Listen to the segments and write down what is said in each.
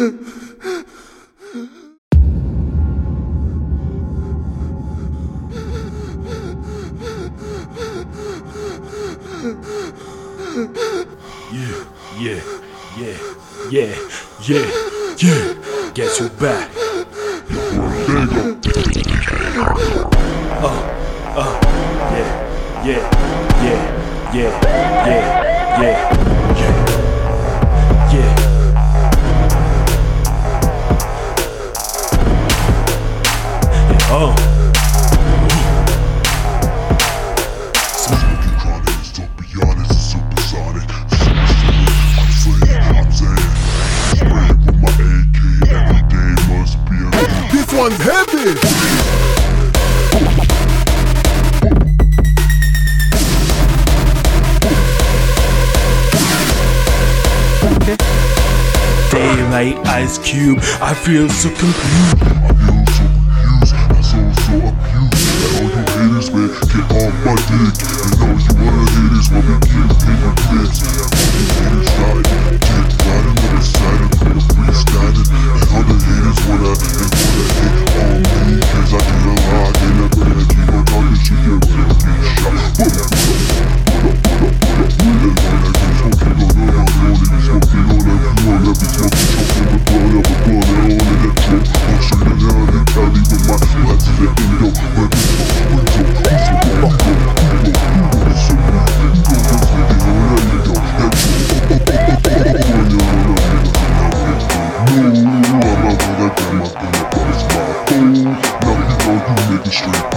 Yeah, yeah, yeah, yeah, yeah, yeah. Guess who back? Uh, uh, yeah, yeah, yeah, yeah, yeah, yeah, This one's heavy. Daylight Ice Cube, I feel so complete. get my dick You know you wanna hear this when we kick in your clips Inside, get riding on the side of the freestyling And all the haters wanna, they wanna hit on me Cause I get a lot in the bed You know talking shit, you're filthy shot Put up, put up, put up, put up, Cali with my lights in the endo. Where people, where people, who's I'm get my thing up, but it's my phone. Now you know you niggas straight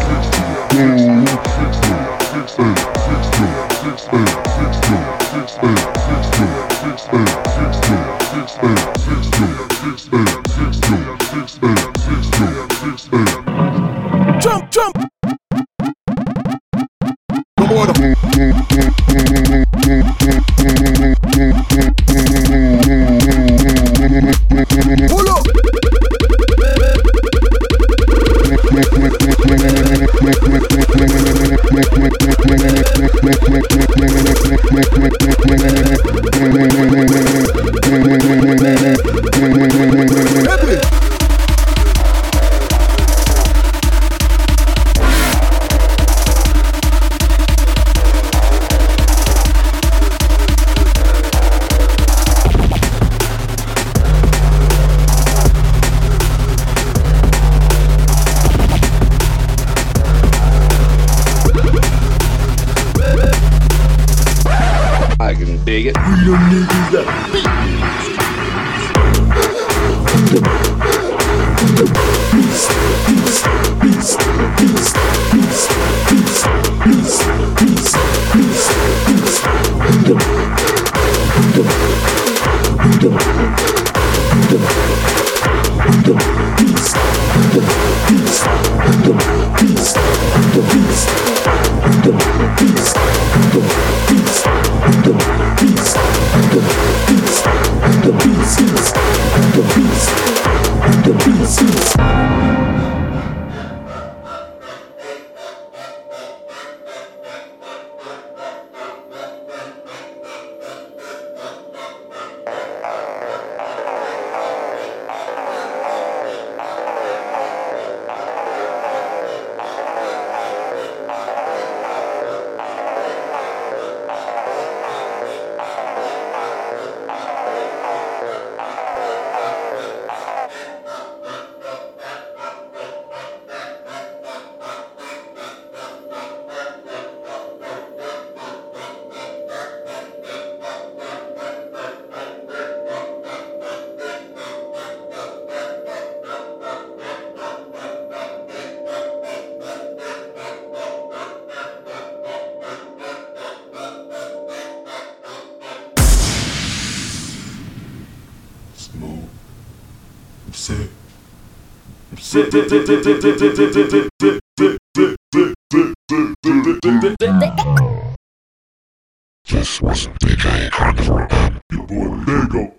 Epic! Dig it? We don't need that beast. Beast, beast, beast, beast. Peace. Smooth. Sick. This was DJ Carnivore and your boy Vego.